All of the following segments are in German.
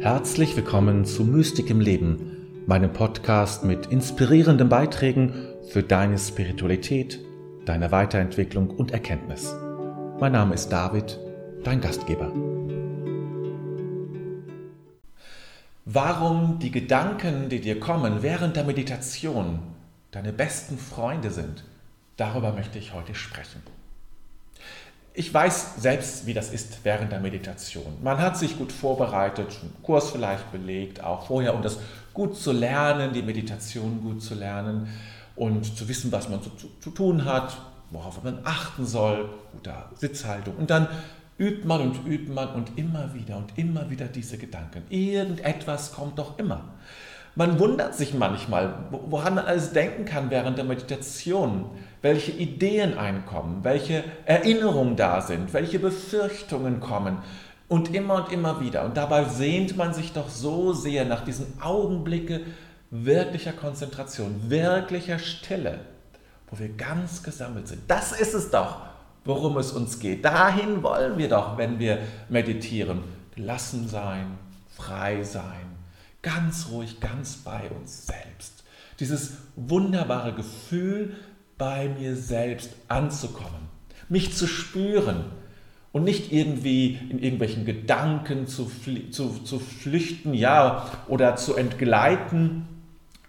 Herzlich willkommen zu Mystik im Leben, meinem Podcast mit inspirierenden Beiträgen für deine Spiritualität, deine Weiterentwicklung und Erkenntnis. Mein Name ist David, dein Gastgeber. Warum die Gedanken, die dir kommen während der Meditation, deine besten Freunde sind, darüber möchte ich heute sprechen. Ich weiß selbst, wie das ist während der Meditation. Man hat sich gut vorbereitet, einen Kurs vielleicht belegt, auch vorher, um das gut zu lernen, die Meditation gut zu lernen und zu wissen, was man zu, zu, zu tun hat, worauf man achten soll, guter Sitzhaltung. Und dann übt man und übt man und immer wieder und immer wieder diese Gedanken. Irgendetwas kommt doch immer. Man wundert sich manchmal, woran man alles denken kann während der Meditation, welche Ideen einkommen, welche Erinnerungen da sind, welche Befürchtungen kommen und immer und immer wieder. Und dabei sehnt man sich doch so sehr nach diesen Augenblicke wirklicher Konzentration, wirklicher Stille, wo wir ganz gesammelt sind. Das ist es doch, worum es uns geht. Dahin wollen wir doch, wenn wir meditieren. Gelassen sein, frei sein ganz ruhig, ganz bei uns selbst. Dieses wunderbare Gefühl, bei mir selbst anzukommen, mich zu spüren und nicht irgendwie in irgendwelchen Gedanken zu, zu, zu flüchten, ja, oder zu entgleiten,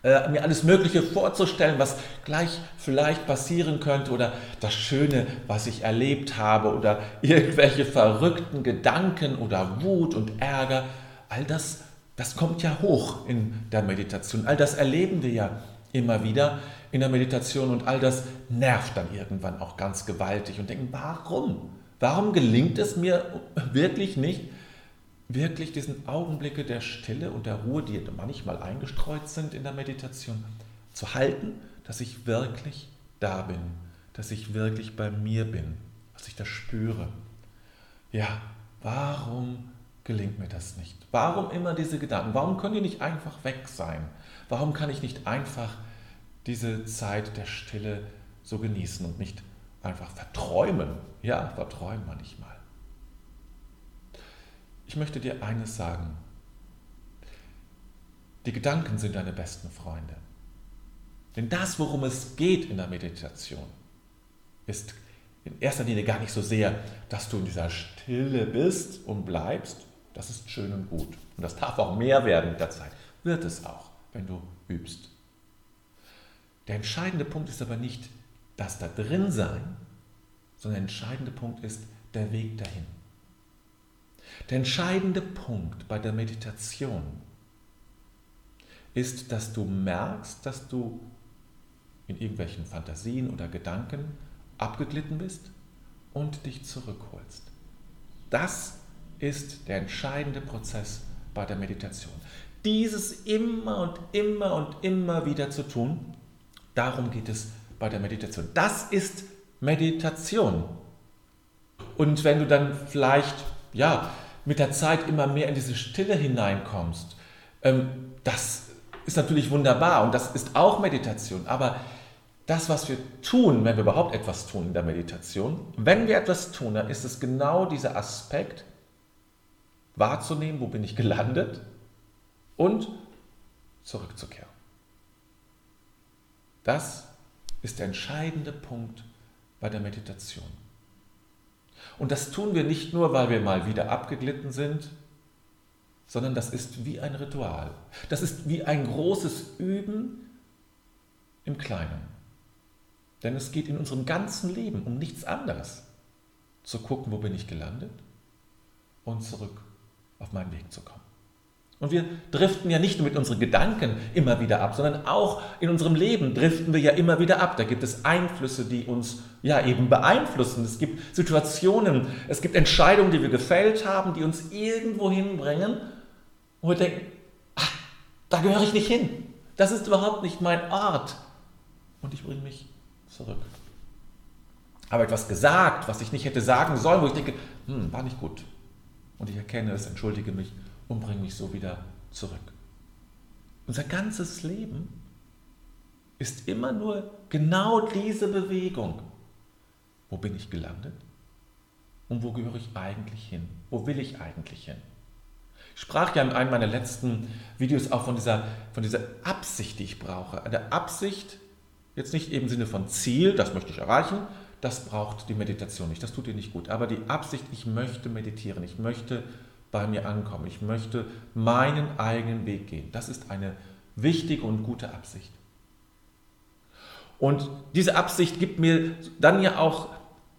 äh, mir alles Mögliche vorzustellen, was gleich vielleicht passieren könnte oder das Schöne, was ich erlebt habe oder irgendwelche verrückten Gedanken oder Wut und Ärger, all das das kommt ja hoch in der Meditation. All das erleben wir ja immer wieder in der Meditation und all das nervt dann irgendwann auch ganz gewaltig und denken, warum? Warum gelingt es mir wirklich nicht, wirklich diesen Augenblicke der Stille und der Ruhe, die manchmal eingestreut sind in der Meditation, zu halten, dass ich wirklich da bin, dass ich wirklich bei mir bin, dass ich das spüre. Ja, warum gelingt mir das nicht? Warum immer diese Gedanken? Warum können die nicht einfach weg sein? Warum kann ich nicht einfach diese Zeit der Stille so genießen und nicht einfach verträumen? Ja, verträumen manchmal. Ich möchte dir eines sagen. Die Gedanken sind deine besten Freunde. Denn das, worum es geht in der Meditation, ist in erster Linie gar nicht so sehr, dass du in dieser Stille bist und bleibst, das ist schön und gut. Und das darf auch mehr werden mit der Zeit. Wird es auch, wenn du übst. Der entscheidende Punkt ist aber nicht das da drin sein, sondern der entscheidende Punkt ist der Weg dahin. Der entscheidende Punkt bei der Meditation ist, dass du merkst, dass du in irgendwelchen Fantasien oder Gedanken abgeglitten bist und dich zurückholst. Das ist der entscheidende Prozess bei der Meditation. Dieses immer und immer und immer wieder zu tun, darum geht es bei der Meditation. Das ist Meditation. Und wenn du dann vielleicht, ja, mit der Zeit immer mehr in diese Stille hineinkommst, ähm, das ist natürlich wunderbar und das ist auch Meditation. Aber das, was wir tun, wenn wir überhaupt etwas tun in der Meditation, wenn wir etwas tun, dann ist es genau dieser Aspekt, wahrzunehmen, wo bin ich gelandet und zurückzukehren. Das ist der entscheidende Punkt bei der Meditation. Und das tun wir nicht nur, weil wir mal wieder abgeglitten sind, sondern das ist wie ein Ritual. Das ist wie ein großes Üben im Kleinen. Denn es geht in unserem ganzen Leben um nichts anderes. Zu gucken, wo bin ich gelandet und zurück auf meinen Weg zu kommen. Und wir driften ja nicht nur mit unseren Gedanken immer wieder ab, sondern auch in unserem Leben driften wir ja immer wieder ab. Da gibt es Einflüsse, die uns ja eben beeinflussen. Es gibt Situationen, es gibt Entscheidungen, die wir gefällt haben, die uns irgendwo hinbringen, wo wir denken, ach, da gehöre ich nicht hin. Das ist überhaupt nicht mein Ort. Und ich bringe mich zurück. Habe etwas gesagt, was ich nicht hätte sagen sollen, wo ich denke, hm, war nicht gut und ich erkenne es, entschuldige mich und bringe mich so wieder zurück. Unser ganzes Leben ist immer nur genau diese Bewegung. Wo bin ich gelandet? Und wo gehöre ich eigentlich hin? Wo will ich eigentlich hin? Ich sprach ja in einem meiner letzten Videos auch von dieser, von dieser Absicht, die ich brauche. Eine Absicht, jetzt nicht im Sinne von Ziel, das möchte ich erreichen, das braucht die Meditation nicht, das tut dir nicht gut. Aber die Absicht, ich möchte meditieren, ich möchte bei mir ankommen, ich möchte meinen eigenen Weg gehen, das ist eine wichtige und gute Absicht. Und diese Absicht gibt mir dann ja auch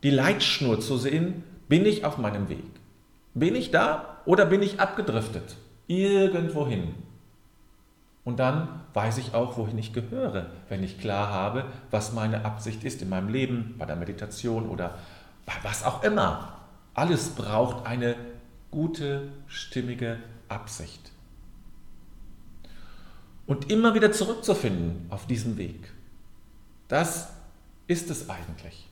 die Leitschnur zu sehen, bin ich auf meinem Weg? Bin ich da oder bin ich abgedriftet? Irgendwohin. Und dann weiß ich auch, wohin ich gehöre, wenn ich klar habe, was meine Absicht ist in meinem Leben, bei der Meditation oder bei was auch immer. Alles braucht eine gute, stimmige Absicht. Und immer wieder zurückzufinden auf diesen Weg. Das ist es eigentlich.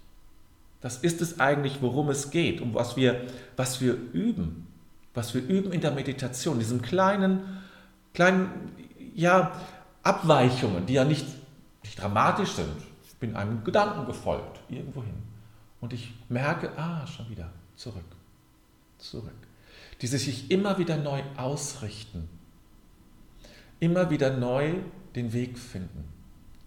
Das ist es eigentlich, worum es geht, um was wir, was wir üben, was wir üben in der Meditation, diesen kleinen, kleinen, ja, Abweichungen, die ja nicht, nicht dramatisch sind. Ich bin einem Gedanken gefolgt, irgendwohin. Und ich merke, ah, schon wieder, zurück, zurück. Dieses sich immer wieder neu ausrichten, immer wieder neu den Weg finden.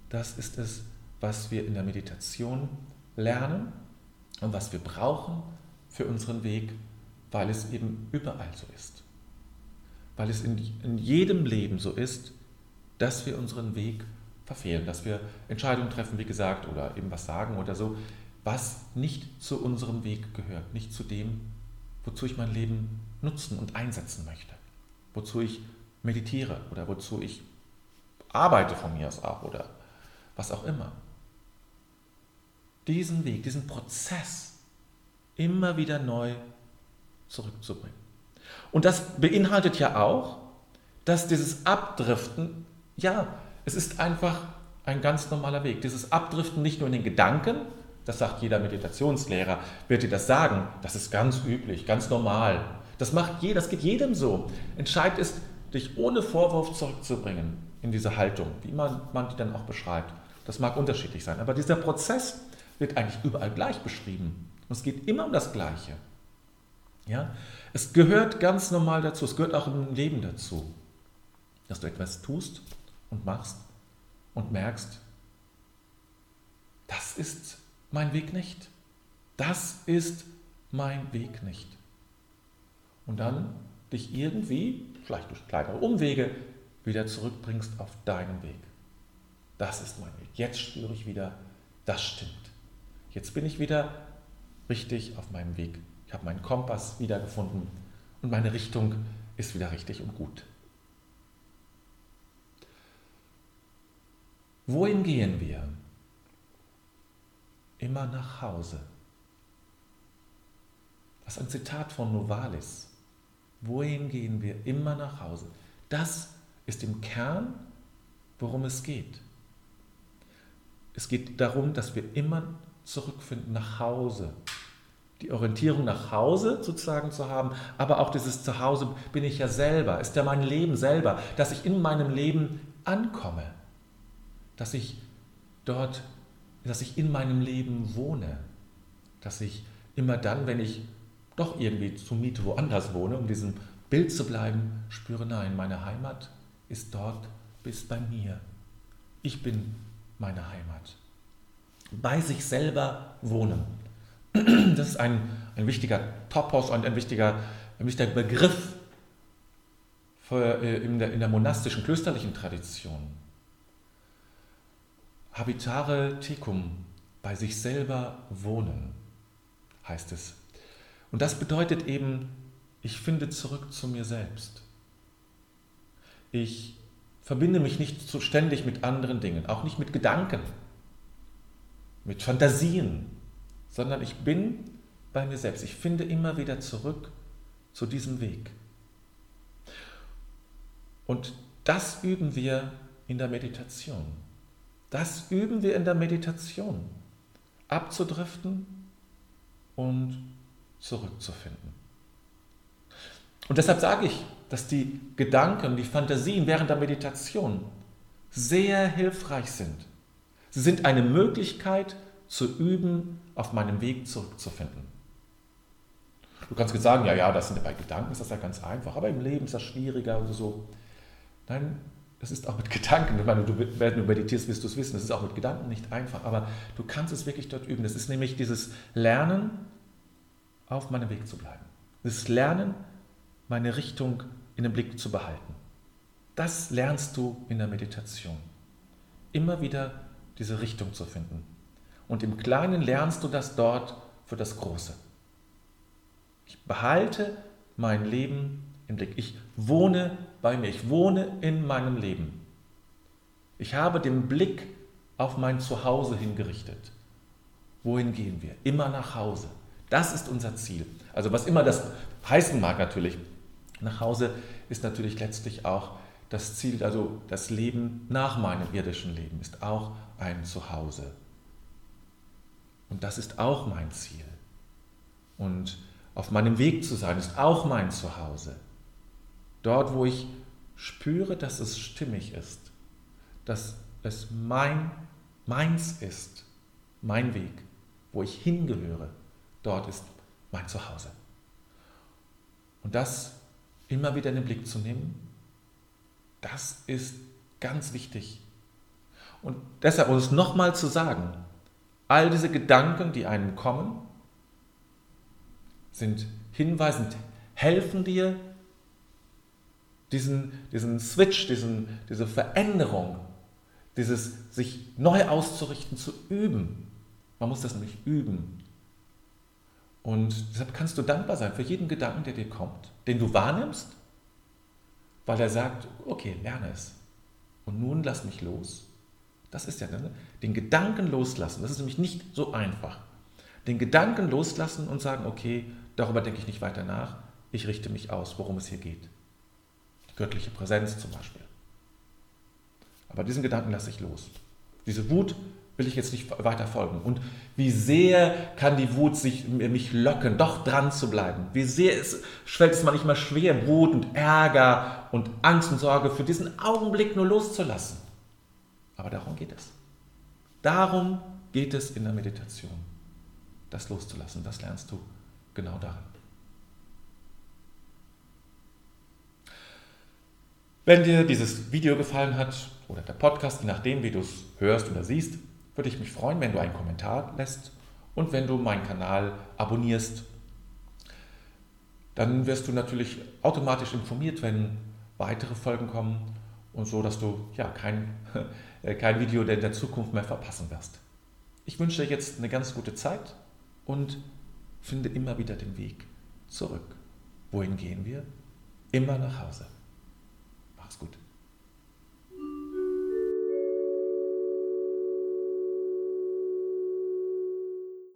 Das ist es, was wir in der Meditation lernen und was wir brauchen für unseren Weg, weil es eben überall so ist. Weil es in, in jedem Leben so ist, dass wir unseren Weg verfehlen, dass wir Entscheidungen treffen, wie gesagt, oder eben was sagen oder so, was nicht zu unserem Weg gehört, nicht zu dem, wozu ich mein Leben nutzen und einsetzen möchte, wozu ich meditiere oder wozu ich arbeite von mir aus auch oder was auch immer diesen Weg, diesen Prozess immer wieder neu zurückzubringen. Und das beinhaltet ja auch, dass dieses Abdriften, ja, es ist einfach ein ganz normaler Weg. Dieses Abdriften nicht nur in den Gedanken, das sagt jeder Meditationslehrer, wird dir das sagen, das ist ganz üblich, ganz normal. Das macht jeder, das geht jedem so. Entscheidend ist, dich ohne Vorwurf zurückzubringen in diese Haltung, wie man, man die dann auch beschreibt. Das mag unterschiedlich sein, aber dieser Prozess wird eigentlich überall gleich beschrieben. Und es geht immer um das Gleiche. Ja? Es gehört ganz normal dazu, es gehört auch im Leben dazu, dass du etwas tust und machst und merkst, das ist mein Weg nicht. Das ist mein Weg nicht. Und dann dich irgendwie, vielleicht durch kleinere Umwege, wieder zurückbringst auf deinen Weg. Das ist mein Weg. Jetzt spüre ich wieder, das stimmt. Jetzt bin ich wieder richtig auf meinem Weg. Ich habe meinen Kompass wiedergefunden und meine Richtung ist wieder richtig und gut. Wohin gehen wir? Immer nach Hause. Das ist ein Zitat von Novalis. Wohin gehen wir? Immer nach Hause. Das ist im Kern, worum es geht. Es geht darum, dass wir immer zurückfinden nach Hause. Die Orientierung nach Hause sozusagen zu haben, aber auch dieses Zuhause bin ich ja selber, ist ja mein Leben selber, dass ich in meinem Leben ankomme, dass ich dort, dass ich in meinem Leben wohne, dass ich immer dann, wenn ich doch irgendwie zur Miete woanders wohne, um diesem Bild zu bleiben, spüre, nein, meine Heimat ist dort bis bei mir. Ich bin meine Heimat bei sich selber wohnen. Das ist ein, ein wichtiger Topos und ein wichtiger, ein wichtiger Begriff für, äh, in, der, in der monastischen, klösterlichen Tradition. Habitare tecum, bei sich selber wohnen, heißt es. Und das bedeutet eben, ich finde zurück zu mir selbst. Ich verbinde mich nicht so ständig mit anderen Dingen, auch nicht mit Gedanken mit Fantasien, sondern ich bin bei mir selbst. Ich finde immer wieder zurück zu diesem Weg. Und das üben wir in der Meditation. Das üben wir in der Meditation. Abzudriften und zurückzufinden. Und deshalb sage ich, dass die Gedanken, die Fantasien während der Meditation sehr hilfreich sind Sie sind eine Möglichkeit zu üben, auf meinem Weg zurückzufinden. Du kannst jetzt sagen, ja, ja, das sind bei Gedanken ist das ja ganz einfach, aber im Leben ist das schwieriger oder so. Nein, es ist auch mit Gedanken, ich meine, du, wenn du meditierst, wirst du es wissen, es ist auch mit Gedanken nicht einfach, aber du kannst es wirklich dort üben. Es ist nämlich dieses Lernen, auf meinem Weg zu bleiben. Das Lernen, meine Richtung in den Blick zu behalten. Das lernst du in der Meditation. Immer wieder diese Richtung zu finden. Und im Kleinen lernst du das dort für das Große. Ich behalte mein Leben im Blick. Ich wohne bei mir. Ich wohne in meinem Leben. Ich habe den Blick auf mein Zuhause hingerichtet. Wohin gehen wir? Immer nach Hause. Das ist unser Ziel. Also was immer das heißen mag natürlich. Nach Hause ist natürlich letztlich auch das Ziel, also das Leben nach meinem irdischen Leben ist auch ein Zuhause. Und das ist auch mein Ziel. Und auf meinem Weg zu sein ist auch mein Zuhause. Dort, wo ich spüre, dass es stimmig ist, dass es mein, meins ist, mein Weg, wo ich hingehöre, dort ist mein Zuhause. Und das immer wieder in den Blick zu nehmen, das ist ganz wichtig. Und deshalb, um es nochmal zu sagen, all diese Gedanken, die einem kommen, sind hinweisend, helfen dir, diesen, diesen Switch, diesen, diese Veränderung, dieses sich neu auszurichten, zu üben. Man muss das nämlich üben. Und deshalb kannst du dankbar sein für jeden Gedanken, der dir kommt, den du wahrnimmst, weil er sagt, okay, lerne es. Und nun lass mich los. Das ist ja ne? den Gedanken loslassen. Das ist nämlich nicht so einfach. Den Gedanken loslassen und sagen, okay, darüber denke ich nicht weiter nach. Ich richte mich aus, worum es hier geht. Die göttliche Präsenz zum Beispiel. Aber diesen Gedanken lasse ich los. Diese Wut will ich jetzt nicht weiter folgen. Und wie sehr kann die Wut sich, mich locken, doch dran zu bleiben? Wie sehr es, fällt es manchmal schwer, Wut und Ärger und Angst und Sorge für diesen Augenblick nur loszulassen. Aber darum geht es. Darum geht es in der Meditation. Das loszulassen, das lernst du genau darin. Wenn dir dieses Video gefallen hat oder der Podcast, je nachdem, wie du es hörst oder siehst, würde ich mich freuen, wenn du einen Kommentar lässt und wenn du meinen Kanal abonnierst. Dann wirst du natürlich automatisch informiert, wenn weitere Folgen kommen und so, dass du ja kein, kein Video in der Zukunft mehr verpassen wirst. Ich wünsche dir jetzt eine ganz gute Zeit und finde immer wieder den Weg zurück. Wohin gehen wir? Immer nach Hause.